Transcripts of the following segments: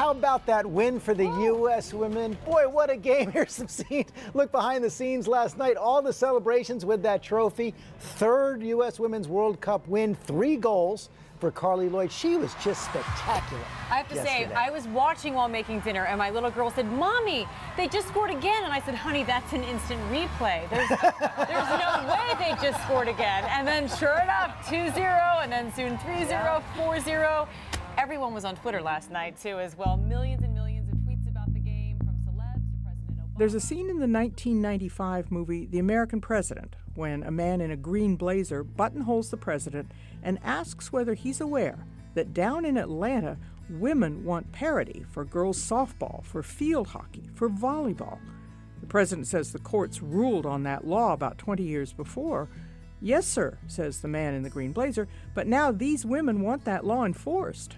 how about that win for the U.S. women? Boy, what a game. Here's some scenes. Look behind the scenes last night. All the celebrations with that trophy. Third U.S. Women's World Cup win, three goals for Carli Lloyd. She was just spectacular. I have to yesterday. say, I was watching while making dinner, and my little girl said, Mommy, they just scored again. And I said, Honey, that's an instant replay. There's, there's no way they just scored again. And then, sure enough, 2 0, and then soon 3 0, 4 0. Everyone was on Twitter last night, too, as well. Millions and millions of tweets about the game from celebs to President Obama. There's a scene in the 1995 movie The American President when a man in a green blazer buttonholes the president and asks whether he's aware that down in Atlanta, women want parity for girls' softball, for field hockey, for volleyball. The president says the courts ruled on that law about 20 years before. Yes, sir, says the man in the green blazer, but now these women want that law enforced.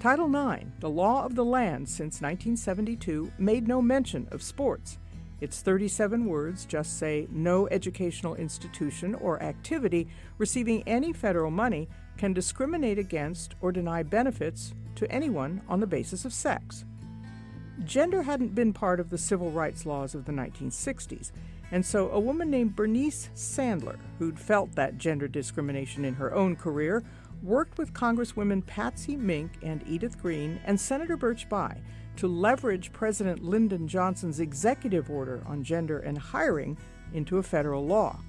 Title IX, the law of the land since 1972, made no mention of sports. Its 37 words just say no educational institution or activity receiving any federal money can discriminate against or deny benefits to anyone on the basis of sex. Gender hadn't been part of the civil rights laws of the 1960s, and so a woman named Bernice Sandler, who'd felt that gender discrimination in her own career, worked with Congresswomen Patsy Mink and Edith Green and Senator Birch Bayh to leverage President Lyndon Johnson's executive order on gender and hiring into a federal law.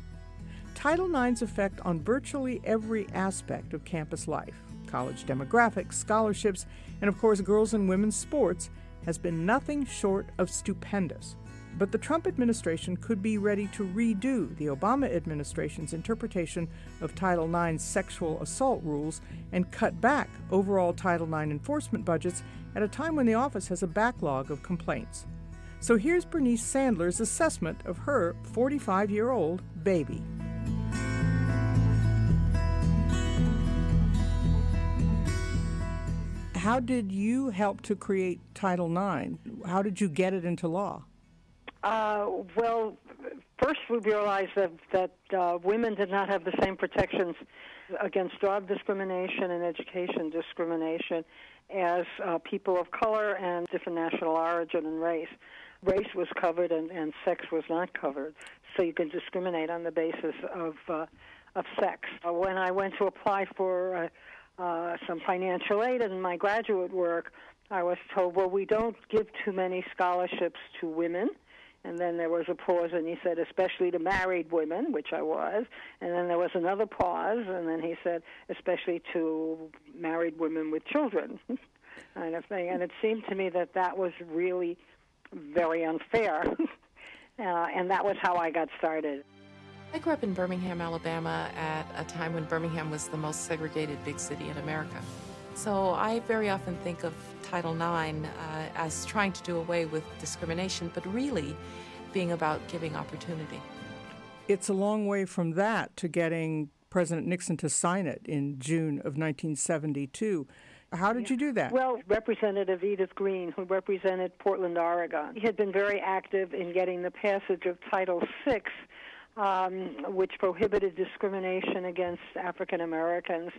Title IX's effect on virtually every aspect of campus life college demographics, scholarships, and of course, girls and women's sports has been nothing short of stupendous. But the Trump administration could be ready to redo the Obama administration's interpretation of Title IX's sexual assault rules and cut back overall Title IX enforcement budgets at a time when the office has a backlog of complaints. So here's Bernice Sandler's assessment of her 45 year old baby. How did you help to create Title IX? How did you get it into law? Uh, well, first we realized that that uh, women did not have the same protections against job discrimination and education discrimination as uh, people of color and different national origin and race. Race was covered and, and sex was not covered, so you can discriminate on the basis of uh, of sex. Uh, when I went to apply for uh, uh, some financial aid in my graduate work, I was told, well, we don't give too many scholarships to women. And then there was a pause, and he said, especially to married women, which I was. And then there was another pause, and then he said, especially to married women with children, kind of thing. And it seemed to me that that was really very unfair. uh, and that was how I got started. I grew up in Birmingham, Alabama at a time when Birmingham was the most segregated big city in America. So I very often think of Title IX uh, as trying to do away with discrimination, but really being about giving opportunity. It's a long way from that to getting President Nixon to sign it in June of 1972. How did you do that? Well, Representative Edith Green, who represented Portland, Oregon, had been very active in getting the passage of Title VI um, which prohibited discrimination against African Americans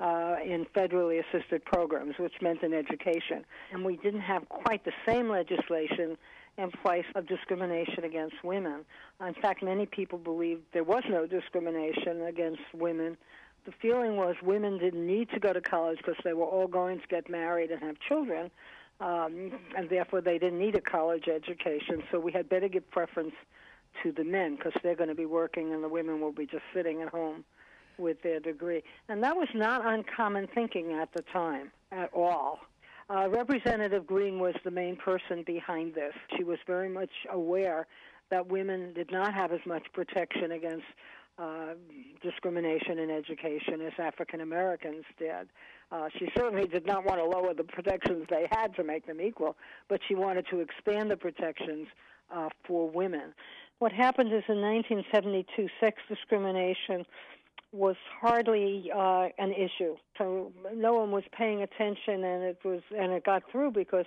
uh, in federally assisted programs, which meant in education. And we didn't have quite the same legislation in place of discrimination against women. In fact, many people believed there was no discrimination against women. The feeling was women didn't need to go to college because they were all going to get married and have children, um, and therefore they didn't need a college education. So we had better give preference to the men because they're going to be working and the women will be just sitting at home with their degree. And that was not uncommon thinking at the time at all. Uh, Representative Green was the main person behind this. She was very much aware that women did not have as much protection against uh, discrimination in education as African Americans did. Uh, she certainly did not want to lower the protections they had to make them equal, but she wanted to expand the protections uh, for women. What happened is in 1972, sex discrimination was hardly uh, an issue. So no one was paying attention, and it was and it got through because,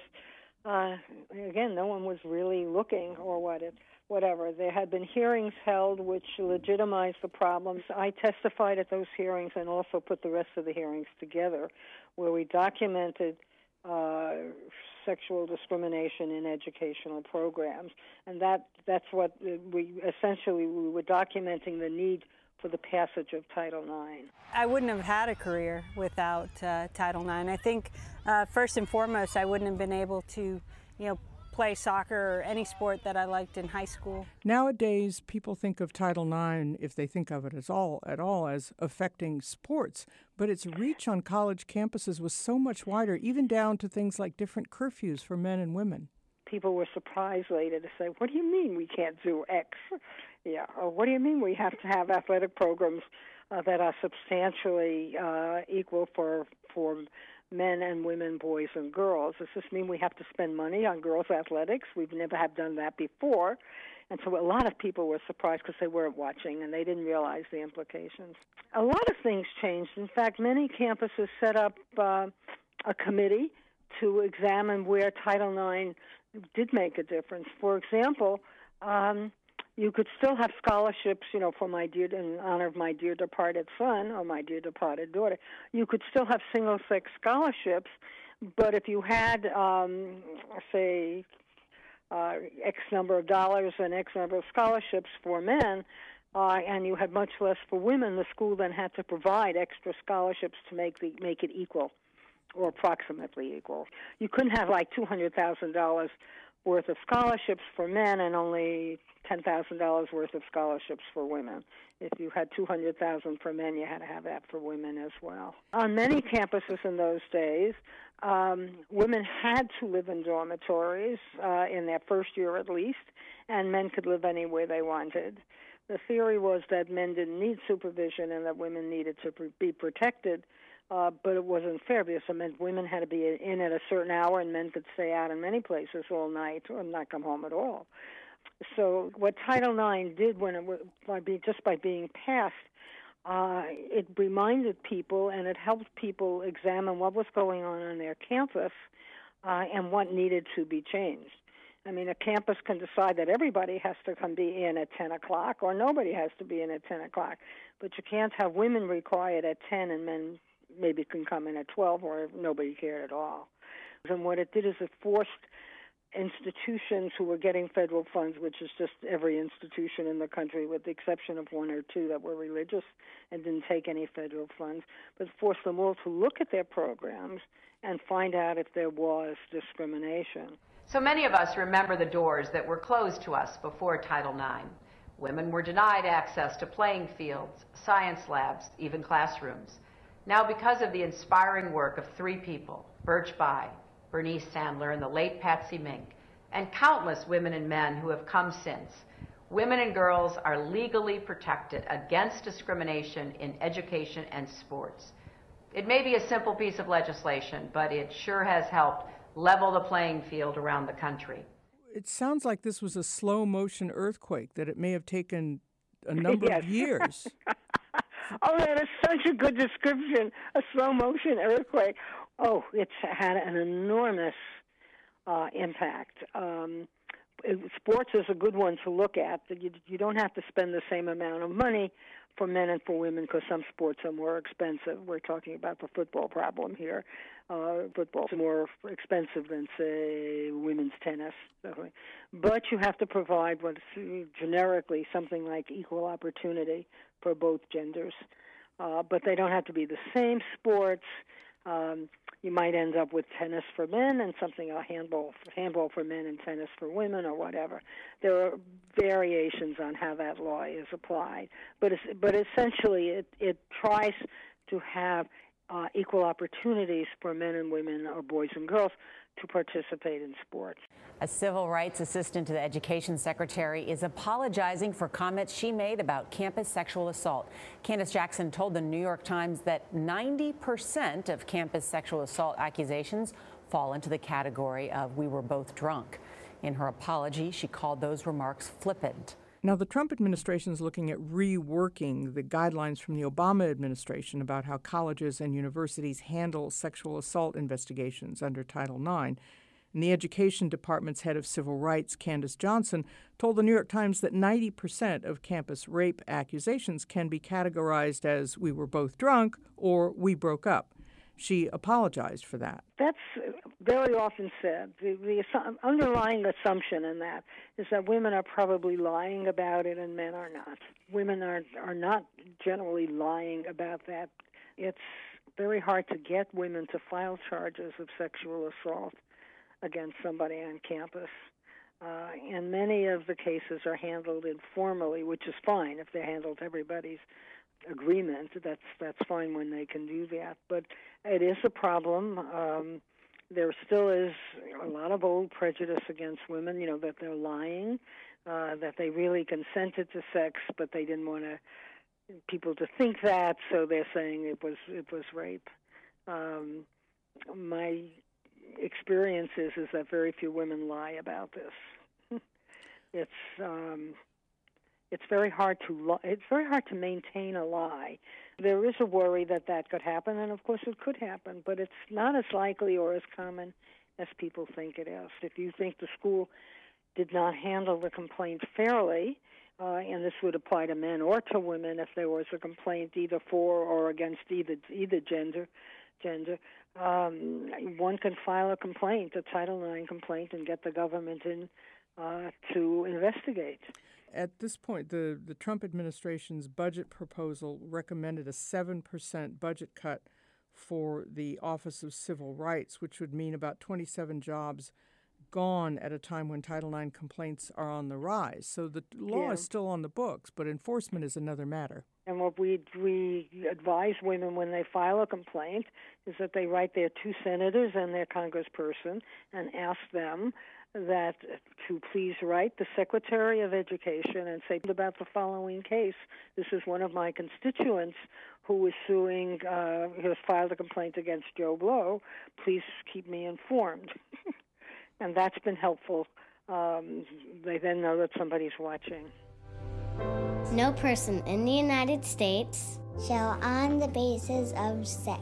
uh, again, no one was really looking or what it whatever. There had been hearings held which legitimized the problems. I testified at those hearings and also put the rest of the hearings together, where we documented uh, sexual discrimination in educational programs, and that that's what we essentially we were documenting the need for the passage of Title IX. I wouldn't have had a career without uh, Title IX. I think uh, first and foremost, I wouldn't have been able to, you know, play soccer or any sport that I liked in high school. Nowadays, people think of Title IX, if they think of it as all at all, as affecting sports, but its reach on college campuses was so much wider, even down to things like different curfews for men and women. People were surprised later to say, "What do you mean we can't do X?" Yeah, or what do you mean we have to have athletic programs uh, that are substantially uh, equal for for men and women, boys and girls. Does this mean we have to spend money on girls' athletics? We've never have done that before. And so a lot of people were surprised because they weren't watching and they didn't realize the implications. A lot of things changed. In fact, many campuses set up uh, a committee to examine where Title IX did make a difference. For example, um, you could still have scholarships, you know, for my dear in honor of my dear departed son or my dear departed daughter. You could still have single sex scholarships, but if you had, um, say, uh, X number of dollars and X number of scholarships for men, uh, and you had much less for women, the school then had to provide extra scholarships to make the make it equal, or approximately equal. You couldn't have like two hundred thousand dollars worth of scholarships for men and only $10,000 worth of scholarships for women. If you had 200,000 for men, you had to have that for women as well. On many campuses in those days, um, women had to live in dormitories uh, in their first year at least, and men could live anywhere they wanted. The theory was that men didn't need supervision and that women needed to be protected uh, but it wasn't fair because it meant women had to be in at a certain hour and men could stay out in many places all night or not come home at all. So what Title IX did when it was by just by being passed, uh, it reminded people and it helped people examine what was going on on their campus uh, and what needed to be changed. I mean, a campus can decide that everybody has to come be in at 10 o'clock or nobody has to be in at 10 o'clock. But you can't have women required at 10 and men maybe can come in at 12 or nobody cared at all. And what it did is it forced institutions who were getting federal funds, which is just every institution in the country, with the exception of one or two that were religious and didn't take any federal funds, but forced them all to look at their programs and find out if there was discrimination. So many of us remember the doors that were closed to us before Title IX. Women were denied access to playing fields, science labs, even classrooms. Now, because of the inspiring work of three people, Birch Bayh, Bernice Sandler, and the late Patsy Mink, and countless women and men who have come since, women and girls are legally protected against discrimination in education and sports. It may be a simple piece of legislation, but it sure has helped level the playing field around the country. It sounds like this was a slow motion earthquake, that it may have taken a number yes. of years. oh, that is such a good description. A slow motion earthquake. Oh, it's had an enormous uh, impact. Um, sports is a good one to look at. You, you don't have to spend the same amount of money for men and for women because some sports are more expensive. We're talking about the football problem here. Uh, football is more expensive than, say, women's tennis. But you have to provide what's generically something like equal opportunity for both genders. Uh, but they don't have to be the same sports. Um, you might end up with tennis for men and something a handball handball for men and tennis for women or whatever. There are variations on how that law is applied, but but essentially it it tries to have uh, equal opportunities for men and women or boys and girls to participate in sports. A civil rights assistant to the education secretary is apologizing for comments she made about campus sexual assault. Candice Jackson told the New York Times that 90% of campus sexual assault accusations fall into the category of we were both drunk. In her apology, she called those remarks flippant. Now, the Trump administration is looking at reworking the guidelines from the Obama administration about how colleges and universities handle sexual assault investigations under Title IX. And the Education Department's head of civil rights, Candice Johnson, told the New York Times that 90% of campus rape accusations can be categorized as we were both drunk or we broke up. She apologized for that. That's very often said. The, the underlying assumption in that is that women are probably lying about it and men are not. Women are are not generally lying about that. It's very hard to get women to file charges of sexual assault against somebody on campus. Uh, and many of the cases are handled informally, which is fine if they're handled everybody's agreement. That's that's fine when they can do that. But it is a problem. Um, there still is a lot of old prejudice against women. You know that they're lying, uh, that they really consented to sex, but they didn't want to people to think that, so they're saying it was it was rape. Um, my experience is is that very few women lie about this. it's um, it's very hard to it's very hard to maintain a lie. There is a worry that that could happen, and of course it could happen, but it's not as likely or as common as people think it is. If you think the school did not handle the complaint fairly, uh, and this would apply to men or to women if there was a complaint either for or against either either gender, gender, um, one can file a complaint, a Title IX complaint, and get the government in uh, to investigate. At this point, the, the Trump administration's budget proposal recommended a 7% budget cut for the Office of Civil Rights, which would mean about 27 jobs gone at a time when Title IX complaints are on the rise. So the law yeah. is still on the books, but enforcement is another matter. And what we we advise women when they file a complaint is that they write their two senators and their congressperson and ask them that to please write the Secretary of Education and say about the following case. This is one of my constituents who is suing, uh, who has filed a complaint against Joe Blow. Please keep me informed. and that's been helpful. Um, they then know that somebody's watching. No person in the United States shall, on the basis of sex,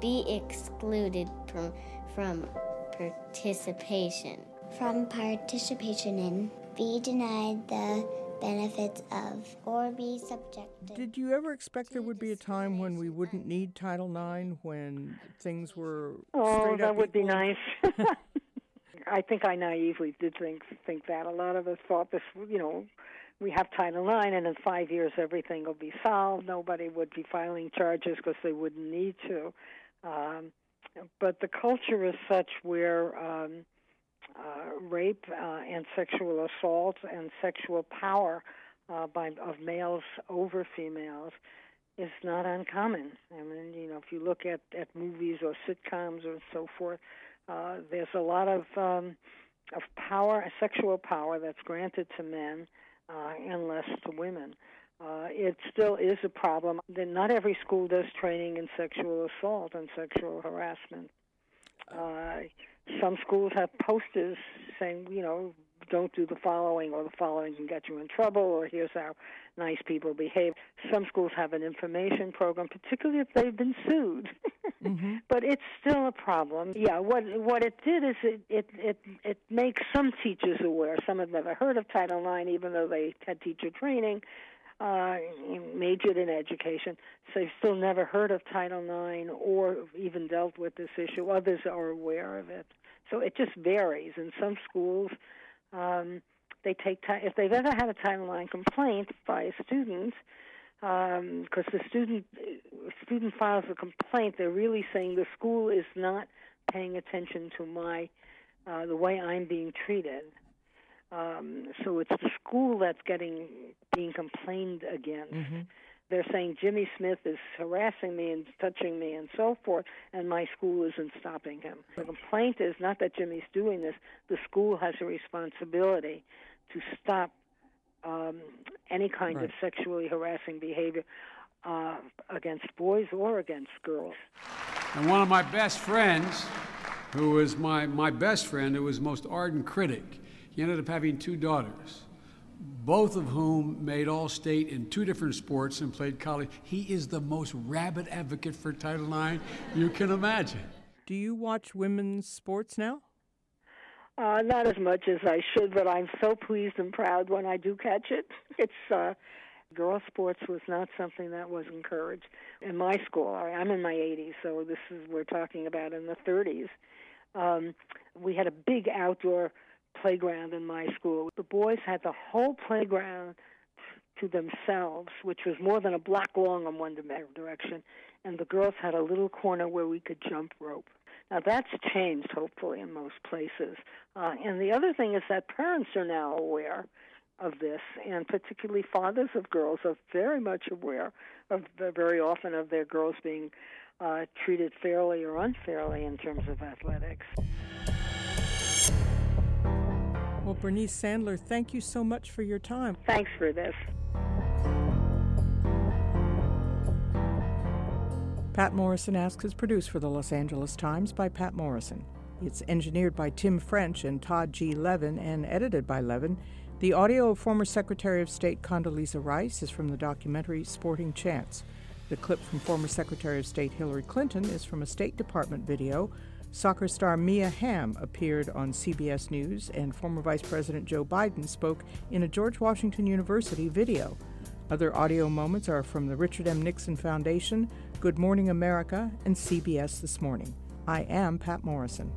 be excluded from, from participation from participation in, be denied the benefits of, or be subjected. Did you ever expect there would be a time when we wouldn't need Title IX, when things were oh, that would equal? be nice. I think I naively did think think that. A lot of us thought this, you know, we have Title IX, and in five years everything will be solved. Nobody would be filing charges because they wouldn't need to. Um, but the culture is such where um, uh, rape uh, and sexual assault and sexual power uh, by of males over females is not uncommon. I mean, you know, if you look at at movies or sitcoms or so forth, uh, there's a lot of um, of power, sexual power that's granted to men uh, and less to women. Uh, it still is a problem. Not every school does training in sexual assault and sexual harassment. Uh, some schools have posters saying, you know, don't do the following, or the following can get you in trouble, or here's how nice people behave. Some schools have an information program, particularly if they've been sued. mm-hmm. But it's still a problem. Yeah, what what it did is it it it it makes some teachers aware. Some have never heard of Title IX, even though they had teacher training uh, majored in education, so they've still never heard of Title IX or even dealt with this issue. Others are aware of it. So it just varies. In some schools, um, they take time. If they've ever had a Title IX complaint by a student, because um, the student student files a complaint, they're really saying the school is not paying attention to my uh, the way I'm being treated. Um, so it's the school that's getting being complained against. Mm-hmm. They're saying Jimmy Smith is harassing me and touching me and so forth, and my school isn't stopping him. The complaint is not that Jimmy's doing this. The school has a responsibility to stop um, any kind right. of sexually harassing behavior uh, against boys or against girls. And one of my best friends, who was my, my best friend, who was most ardent critic, he ended up having two daughters, both of whom made all state in two different sports and played college. He is the most rabid advocate for Title IX you can imagine. Do you watch women's sports now? Uh, not as much as I should, but I'm so pleased and proud when I do catch it. It's uh, Girls sports was not something that was encouraged in my school. I'm in my 80s, so this is we're talking about in the 30s. Um, we had a big outdoor playground in my school. The boys had the whole playground to themselves, which was more than a block long in one direction, and the girls had a little corner where we could jump rope. Now that's changed, hopefully, in most places. Uh, and the other thing is that parents are now aware of this, and particularly fathers of girls are very much aware of the, very often of their girls being uh, treated fairly or unfairly in terms of athletics. Bernice Sandler, thank you so much for your time. Thanks for this. Patt Morrison Asks is produced for the Los Angeles Times by Patt Morrison. It's engineered by Tim French and Todd G. Levin and edited by Levin. The audio of former Secretary of State Condoleezza Rice is from the documentary Sporting Chance. The clip from former Secretary of State Hillary Clinton is from a State Department video. Soccer star Mia Hamm appeared on CBS News, and former Vice President Joe Biden spoke in a George Washington University video. Other audio moments are from the Richard M. Nixon Foundation, Good Morning America, and CBS This Morning. I am Patt Morrison.